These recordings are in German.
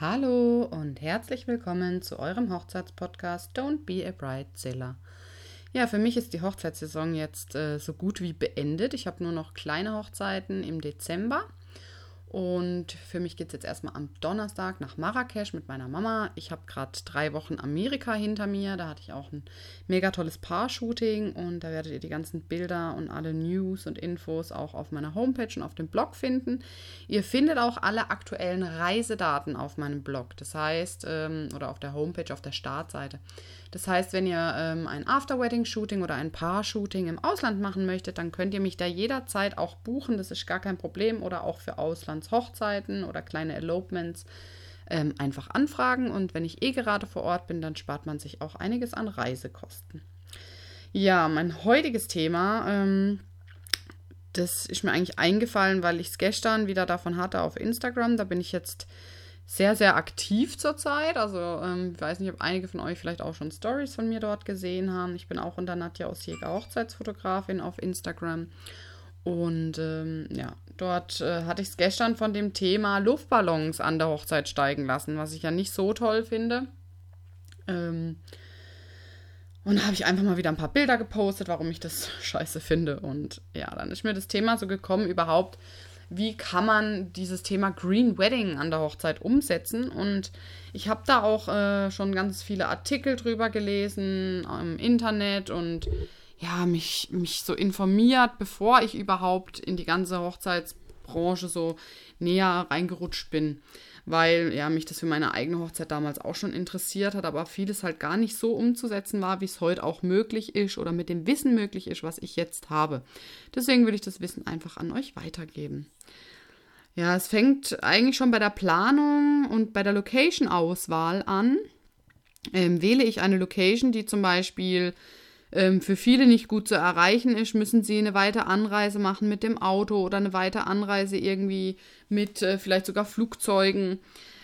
Hallo und herzlich willkommen zu eurem Hochzeitspodcast Don't Be a Bridezilla. Ja, für mich ist die Hochzeitssaison jetzt äh, so gut wie beendet. Ich habe nur noch kleine Hochzeiten im Dezember und für mich geht es jetzt erstmal am Donnerstag nach Marrakesch mit meiner Mama. Ich habe gerade drei Wochen Amerika hinter mir. Da hatte ich auch ein mega tolles Paar-Shooting und da werdet ihr die ganzen Bilder und alle News und Infos auch auf meiner Homepage und auf dem Blog finden. Ihr findet auch alle aktuellen Reisedaten auf meinem Blog. Das heißt, ähm, oder auf der Homepage, auf der Startseite. Das heißt, wenn ihr ähm, ein After-Wedding-Shooting oder ein Paar-Shooting im Ausland machen möchtet, dann könnt ihr mich da jederzeit auch buchen. Das ist gar kein Problem. Oder auch für Auslandshochzeiten oder kleine Elopements ähm, einfach anfragen. Und wenn ich eh gerade vor Ort bin, dann spart man sich auch einiges an Reisekosten. Ja, mein heutiges Thema. Ähm, das ist mir eigentlich eingefallen, weil ich es gestern wieder davon hatte auf Instagram. Da bin ich jetzt sehr, sehr aktiv zurzeit. Also ähm, ich weiß nicht, ob einige von euch vielleicht auch schon Stories von mir dort gesehen haben. Ich bin auch unter Nadja Osjäger Hochzeitsfotografin auf Instagram. Und ähm, ja, dort äh, hatte ich es gestern von dem Thema Luftballons an der Hochzeit steigen lassen, was ich ja nicht so toll finde. Ähm, und da habe ich einfach mal wieder ein paar Bilder gepostet, warum ich das scheiße finde. Und ja, dann ist mir das Thema so gekommen, überhaupt wie kann man dieses Thema Green Wedding an der Hochzeit umsetzen. Und ich habe da auch äh, schon ganz viele Artikel drüber gelesen im Internet und ja, mich, mich so informiert, bevor ich überhaupt in die ganze Hochzeitsbranche so näher reingerutscht bin weil ja mich das für meine eigene Hochzeit damals auch schon interessiert hat, aber vieles halt gar nicht so umzusetzen war, wie es heute auch möglich ist oder mit dem Wissen möglich ist, was ich jetzt habe. Deswegen würde ich das Wissen einfach an euch weitergeben. Ja, es fängt eigentlich schon bei der Planung und bei der Location-Auswahl an. Ähm, wähle ich eine Location, die zum Beispiel ähm, für viele nicht gut zu erreichen ist, müssen sie eine weite Anreise machen mit dem Auto oder eine weite Anreise irgendwie mit äh, vielleicht sogar Flugzeugen.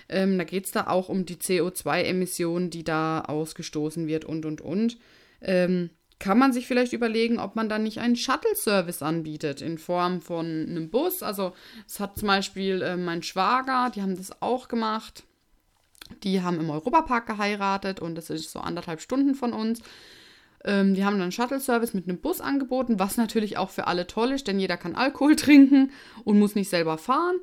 Ähm, da geht es da auch um die CO2-Emissionen, die da ausgestoßen wird und und und. Ähm, kann man sich vielleicht überlegen, ob man dann nicht einen Shuttle-Service anbietet in Form von einem Bus. Also es hat zum Beispiel äh, mein Schwager, die haben das auch gemacht. Die haben im Europapark geheiratet und das ist so anderthalb Stunden von uns. Ähm, die haben dann Shuttle-Service mit einem Bus angeboten, was natürlich auch für alle toll ist, denn jeder kann Alkohol trinken und muss nicht selber fahren.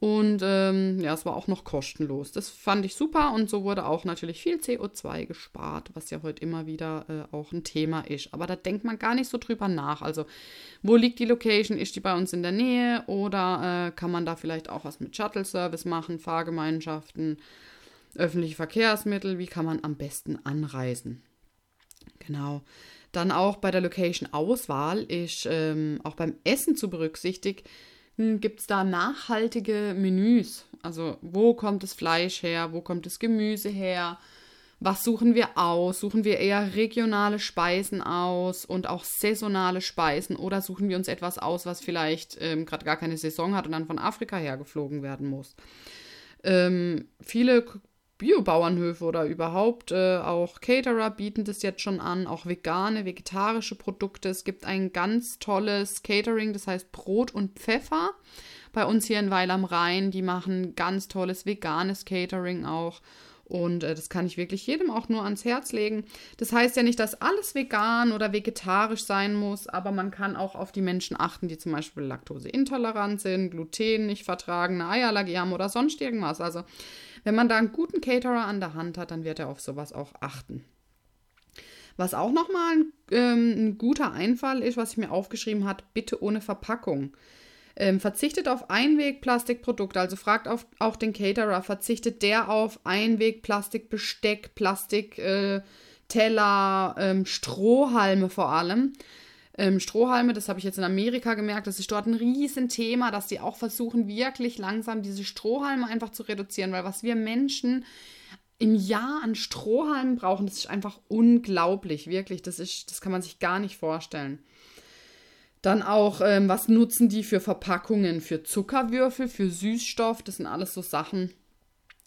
Und ähm, ja, es war auch noch kostenlos. Das fand ich super und so wurde auch natürlich viel CO2 gespart, was ja heute immer wieder äh, auch ein Thema ist. Aber da denkt man gar nicht so drüber nach. Also, wo liegt die Location? Ist die bei uns in der Nähe oder äh, kann man da vielleicht auch was mit Shuttle-Service machen, Fahrgemeinschaften, öffentliche Verkehrsmittel? Wie kann man am besten anreisen? Genau. Dann auch bei der Location-Auswahl ist ähm, auch beim Essen zu berücksichtigen, gibt es da nachhaltige Menüs. Also wo kommt das Fleisch her, wo kommt das Gemüse her, was suchen wir aus? Suchen wir eher regionale Speisen aus und auch saisonale Speisen oder suchen wir uns etwas aus, was vielleicht ähm, gerade gar keine Saison hat und dann von Afrika hergeflogen werden muss? Ähm, viele Biobauernhöfe oder überhaupt äh, auch Caterer bieten das jetzt schon an, auch vegane, vegetarische Produkte. Es gibt ein ganz tolles Catering, das heißt Brot und Pfeffer. Bei uns hier in Weil am Rhein, die machen ganz tolles veganes Catering auch. Und äh, das kann ich wirklich jedem auch nur ans Herz legen. Das heißt ja nicht, dass alles vegan oder vegetarisch sein muss, aber man kann auch auf die Menschen achten, die zum Beispiel laktoseintolerant sind, Gluten nicht vertragen, eine Eierallergie haben oder sonst irgendwas. Also wenn man da einen guten Caterer an der Hand hat, dann wird er auf sowas auch achten. Was auch nochmal ein, ähm, ein guter Einfall ist, was ich mir aufgeschrieben habe, bitte ohne Verpackung. Ähm, verzichtet auf Einwegplastikprodukte, also fragt auf, auch den Caterer, verzichtet der auf Einwegplastikbesteck, Plastikteller, äh, ähm, Strohhalme vor allem. Ähm, Strohhalme, das habe ich jetzt in Amerika gemerkt, das ist dort ein Riesenthema, dass die auch versuchen, wirklich langsam diese Strohhalme einfach zu reduzieren, weil was wir Menschen im Jahr an Strohhalmen brauchen, das ist einfach unglaublich, wirklich, das ist, das kann man sich gar nicht vorstellen. Dann auch, ähm, was nutzen die für Verpackungen? Für Zuckerwürfel, für Süßstoff, das sind alles so Sachen,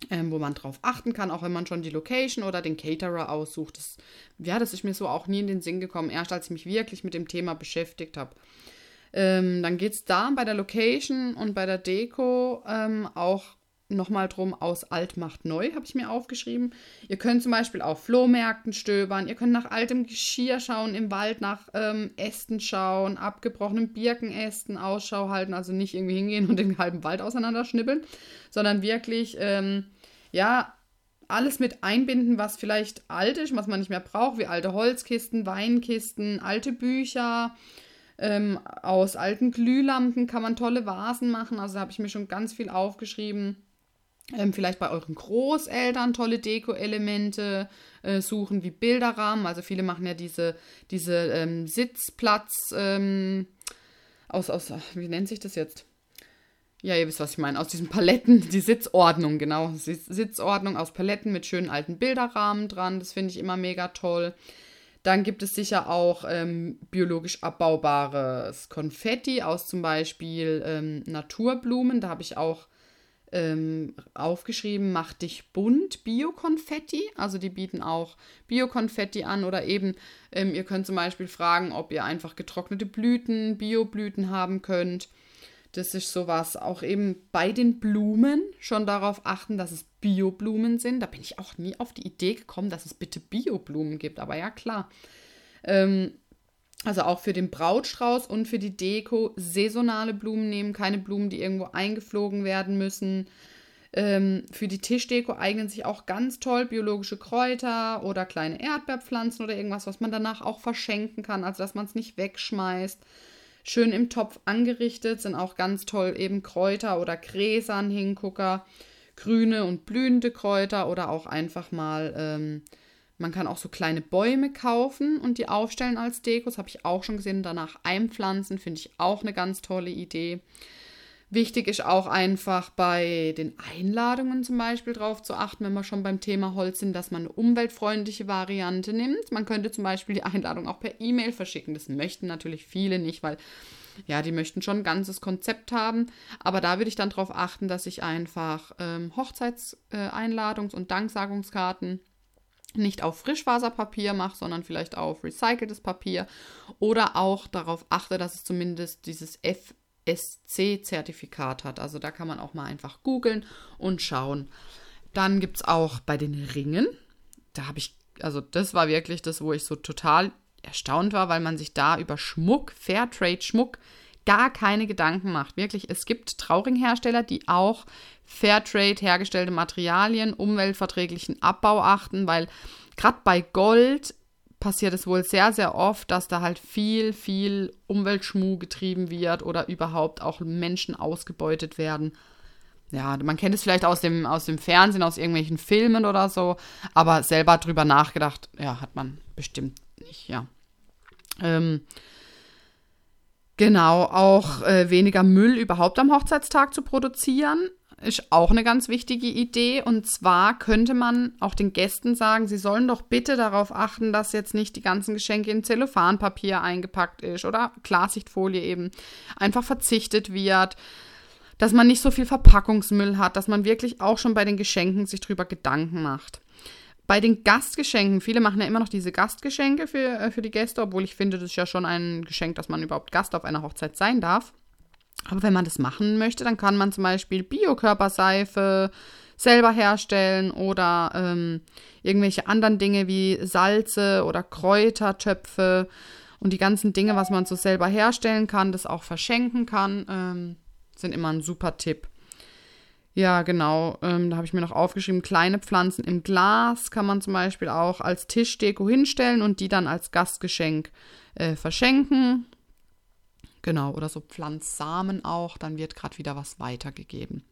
ähm, wo man drauf achten kann, auch wenn man schon die Location oder den Caterer aussucht. Das, ja, das ist mir so auch nie in den Sinn gekommen, erst als ich mich wirklich mit dem Thema beschäftigt habe. Ähm, dann geht es da bei der Location und bei der Deko ähm, auch nochmal drum, aus alt macht neu, habe ich mir aufgeschrieben. Ihr könnt zum Beispiel auf Flohmärkten stöbern, ihr könnt nach altem Geschirr schauen im Wald, nach ähm, Ästen schauen, abgebrochenen Birkenästen Ausschau halten, also nicht irgendwie hingehen und den halben Wald auseinanderschnippeln, sondern wirklich, ähm, ja, alles mit einbinden, was vielleicht alt ist, was man nicht mehr braucht, wie alte Holzkisten, Weinkisten, alte Bücher. Ähm, aus alten Glühlampen kann man tolle Vasen machen. Also habe ich mir schon ganz viel aufgeschrieben. Ähm, vielleicht bei euren Großeltern tolle Deko-Elemente äh, suchen, wie Bilderrahmen. Also viele machen ja diese, diese ähm, Sitzplatz ähm, aus, aus, wie nennt sich das jetzt? Ja, ihr wisst, was ich meine. Aus diesen Paletten, die Sitzordnung, genau. Sitzordnung aus Paletten mit schönen alten Bilderrahmen dran. Das finde ich immer mega toll. Dann gibt es sicher auch ähm, biologisch abbaubares Konfetti aus zum Beispiel ähm, Naturblumen. Da habe ich auch ähm, aufgeschrieben, mach dich bunt, Bio-Konfetti. Also die bieten auch Bio-Konfetti an oder eben, ähm, ihr könnt zum Beispiel fragen, ob ihr einfach getrocknete Blüten, Bio-Blüten haben könnt. Das ist sowas, auch eben bei den Blumen schon darauf achten, dass es Bioblumen sind. Da bin ich auch nie auf die Idee gekommen, dass es bitte Bioblumen gibt, aber ja klar. Ähm, also auch für den Brautstrauß und für die Deko saisonale Blumen nehmen, keine Blumen, die irgendwo eingeflogen werden müssen. Ähm, für die Tischdeko eignen sich auch ganz toll biologische Kräuter oder kleine Erdbeerpflanzen oder irgendwas, was man danach auch verschenken kann, also dass man es nicht wegschmeißt schön im Topf angerichtet, sind auch ganz toll eben Kräuter oder Gräsern, Hingucker, grüne und blühende Kräuter oder auch einfach mal, ähm, man kann auch so kleine Bäume kaufen und die aufstellen als Deko. Das habe ich auch schon gesehen. Danach einpflanzen, finde ich auch eine ganz tolle Idee. Wichtig ist auch einfach bei den Einladungen zum Beispiel darauf zu achten, wenn wir schon beim Thema Holz sind, dass man eine umweltfreundliche Variante nimmt. Man könnte zum Beispiel die Einladung auch per E-Mail verschicken. Das möchten natürlich viele nicht, weil ja, die möchten schon ein ganzes Konzept haben. Aber da würde ich dann darauf achten, dass ich einfach ähm, Hochzeitseinladungs- äh, und Danksagungskarten nicht auf Frischfaserpapier mache, sondern vielleicht auf recyceltes Papier oder auch darauf achte, dass es zumindest dieses F SC-Zertifikat hat. Also da kann man auch mal einfach googeln und schauen. Dann gibt es auch bei den Ringen, da habe ich, also das war wirklich das, wo ich so total erstaunt war, weil man sich da über Schmuck, Fairtrade-Schmuck, gar keine Gedanken macht. Wirklich, es gibt Trauringhersteller, die auch Fairtrade hergestellte Materialien, umweltverträglichen Abbau achten, weil gerade bei Gold passiert es wohl sehr, sehr oft, dass da halt viel, viel Umweltschmuh getrieben wird oder überhaupt auch Menschen ausgebeutet werden. Ja, man kennt es vielleicht aus dem, aus dem Fernsehen, aus irgendwelchen Filmen oder so, aber selber drüber nachgedacht, ja, hat man bestimmt nicht, ja. Ähm, genau, auch äh, weniger Müll überhaupt am Hochzeitstag zu produzieren ist auch eine ganz wichtige Idee. Und zwar könnte man auch den Gästen sagen, sie sollen doch bitte darauf achten, dass jetzt nicht die ganzen Geschenke in Zellophanpapier eingepackt ist oder Klarsichtfolie eben einfach verzichtet wird. Dass man nicht so viel Verpackungsmüll hat, dass man wirklich auch schon bei den Geschenken sich drüber Gedanken macht. Bei den Gastgeschenken, viele machen ja immer noch diese Gastgeschenke für, äh, für die Gäste, obwohl ich finde, das ist ja schon ein Geschenk, dass man überhaupt Gast auf einer Hochzeit sein darf. Aber wenn man das machen möchte, dann kann man zum Beispiel Biokörperseife selber herstellen oder ähm, irgendwelche anderen Dinge wie Salze oder Kräutertöpfe und die ganzen Dinge, was man so selber herstellen kann, das auch verschenken kann, ähm, sind immer ein super Tipp. Ja, genau. Ähm, da habe ich mir noch aufgeschrieben, kleine Pflanzen im Glas kann man zum Beispiel auch als Tischdeko hinstellen und die dann als Gastgeschenk äh, verschenken. Genau, oder so Pflanzsamen auch, dann wird gerade wieder was weitergegeben.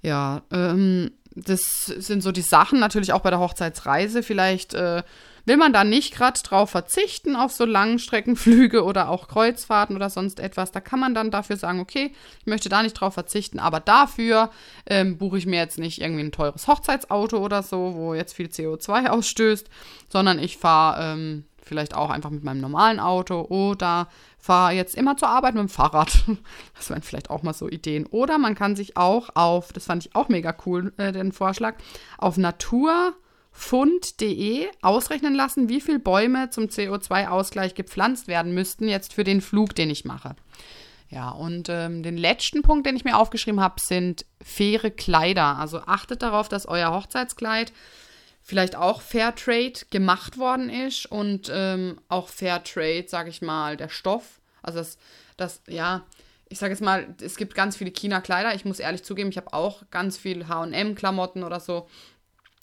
Ja, ähm, das sind so die Sachen, natürlich auch bei der Hochzeitsreise. Vielleicht äh, will man da nicht gerade drauf verzichten, auf so Langstreckenflüge oder auch Kreuzfahrten oder sonst etwas. Da kann man dann dafür sagen, okay, ich möchte da nicht drauf verzichten, aber dafür ähm, buche ich mir jetzt nicht irgendwie ein teures Hochzeitsauto oder so, wo jetzt viel CO2 ausstößt, sondern ich fahre ähm, vielleicht auch einfach mit meinem normalen Auto oder fahre jetzt immer zur Arbeit mit dem Fahrrad. Das wären vielleicht auch mal so Ideen. Oder man kann sich auch auf, das fand ich auch mega cool, äh, den Vorschlag, auf naturfund.de ausrechnen lassen, wie viele Bäume zum CO2-Ausgleich gepflanzt werden müssten jetzt für den Flug, den ich mache. Ja, und ähm, den letzten Punkt, den ich mir aufgeschrieben habe, sind faire Kleider. Also achtet darauf, dass euer Hochzeitskleid vielleicht auch Fairtrade gemacht worden ist und ähm, auch Fairtrade, sage ich mal, der Stoff. Also das, das ja, ich sage jetzt mal, es gibt ganz viele China-Kleider. Ich muss ehrlich zugeben, ich habe auch ganz viel H&M-Klamotten oder so.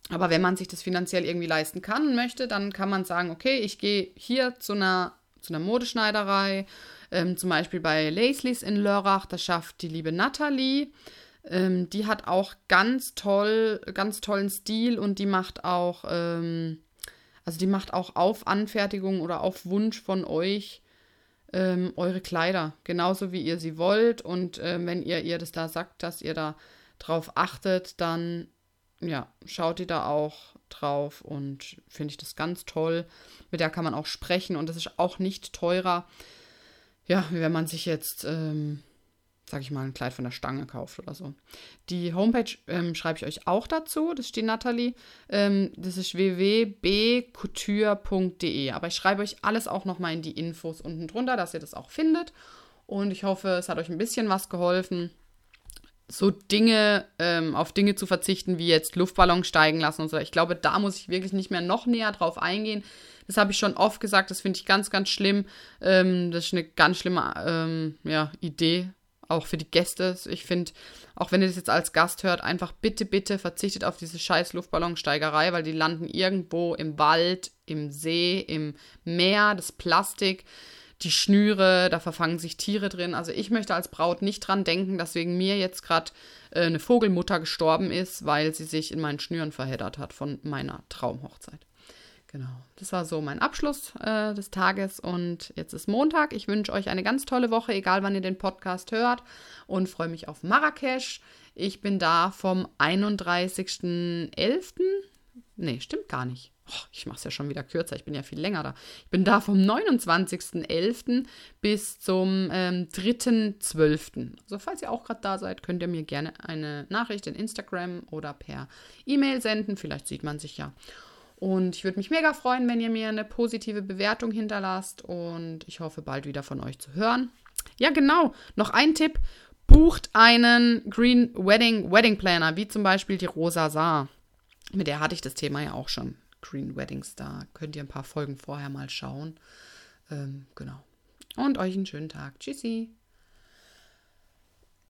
Aber wenn man sich das finanziell irgendwie leisten kann und möchte, dann kann man sagen, okay, ich gehe hier zu einer, zu einer Modeschneiderei, ähm, zum Beispiel bei Laisleys in Lörrach, das schafft die liebe Natalie. Ähm, die hat auch ganz toll, ganz tollen Stil und die macht auch, ähm, also die macht auch auf Anfertigung oder auf Wunsch von euch ähm, eure Kleider, genauso wie ihr sie wollt. Und äh, wenn ihr ihr das da sagt, dass ihr da drauf achtet, dann ja, schaut ihr da auch drauf und finde ich das ganz toll. Mit der kann man auch sprechen und das ist auch nicht teurer ja, wie wenn man sich jetzt, ähm, sag ich mal, ein Kleid von der Stange kauft oder so. Die Homepage ähm, schreibe ich euch auch dazu, das steht Nathalie. Ähm, das ist www.bcouture.de. Aber ich schreibe euch alles auch nochmal in die Infos unten drunter, dass ihr das auch findet. Und ich hoffe, es hat euch ein bisschen was geholfen so Dinge, ähm, auf Dinge zu verzichten, wie jetzt Luftballons steigen lassen und so. Ich glaube, da muss ich wirklich nicht mehr noch näher drauf eingehen. Das habe ich schon oft gesagt, das finde ich ganz, ganz schlimm. Ähm, das ist eine ganz schlimme ähm, ja, Idee, auch für die Gäste. Ich finde, auch wenn ihr das jetzt als Gast hört, einfach bitte, bitte verzichtet auf diese scheiß Luftballonsteigerei, weil die landen irgendwo im Wald, im See, im Meer, das Plastik die Schnüre, da verfangen sich Tiere drin. Also ich möchte als Braut nicht dran denken, dass wegen mir jetzt gerade äh, eine Vogelmutter gestorben ist, weil sie sich in meinen Schnüren verheddert hat von meiner Traumhochzeit. Genau, das war so mein Abschluss äh, des Tages und jetzt ist Montag. Ich wünsche euch eine ganz tolle Woche, egal wann ihr den Podcast hört und freue mich auf Marrakesch. Ich bin da vom 31.11. Nee, stimmt gar nicht ich mache es ja schon wieder kürzer, ich bin ja viel länger da. Ich bin da vom 29.11. bis zum ähm, 3.12. Also falls ihr auch gerade da seid, könnt ihr mir gerne eine Nachricht in Instagram oder per E-Mail senden. Vielleicht sieht man sich ja. Und ich würde mich mega freuen, wenn ihr mir eine positive Bewertung hinterlasst und ich hoffe bald wieder von euch zu hören. Ja, genau. Noch ein Tipp. Bucht einen Green Wedding Wedding Planner, wie zum Beispiel die Rosa Saar. Mit der hatte ich das Thema ja auch schon. Green Weddings. Da könnt ihr ein paar Folgen vorher mal schauen. Ähm, genau. Und euch einen schönen Tag. Tschüssi.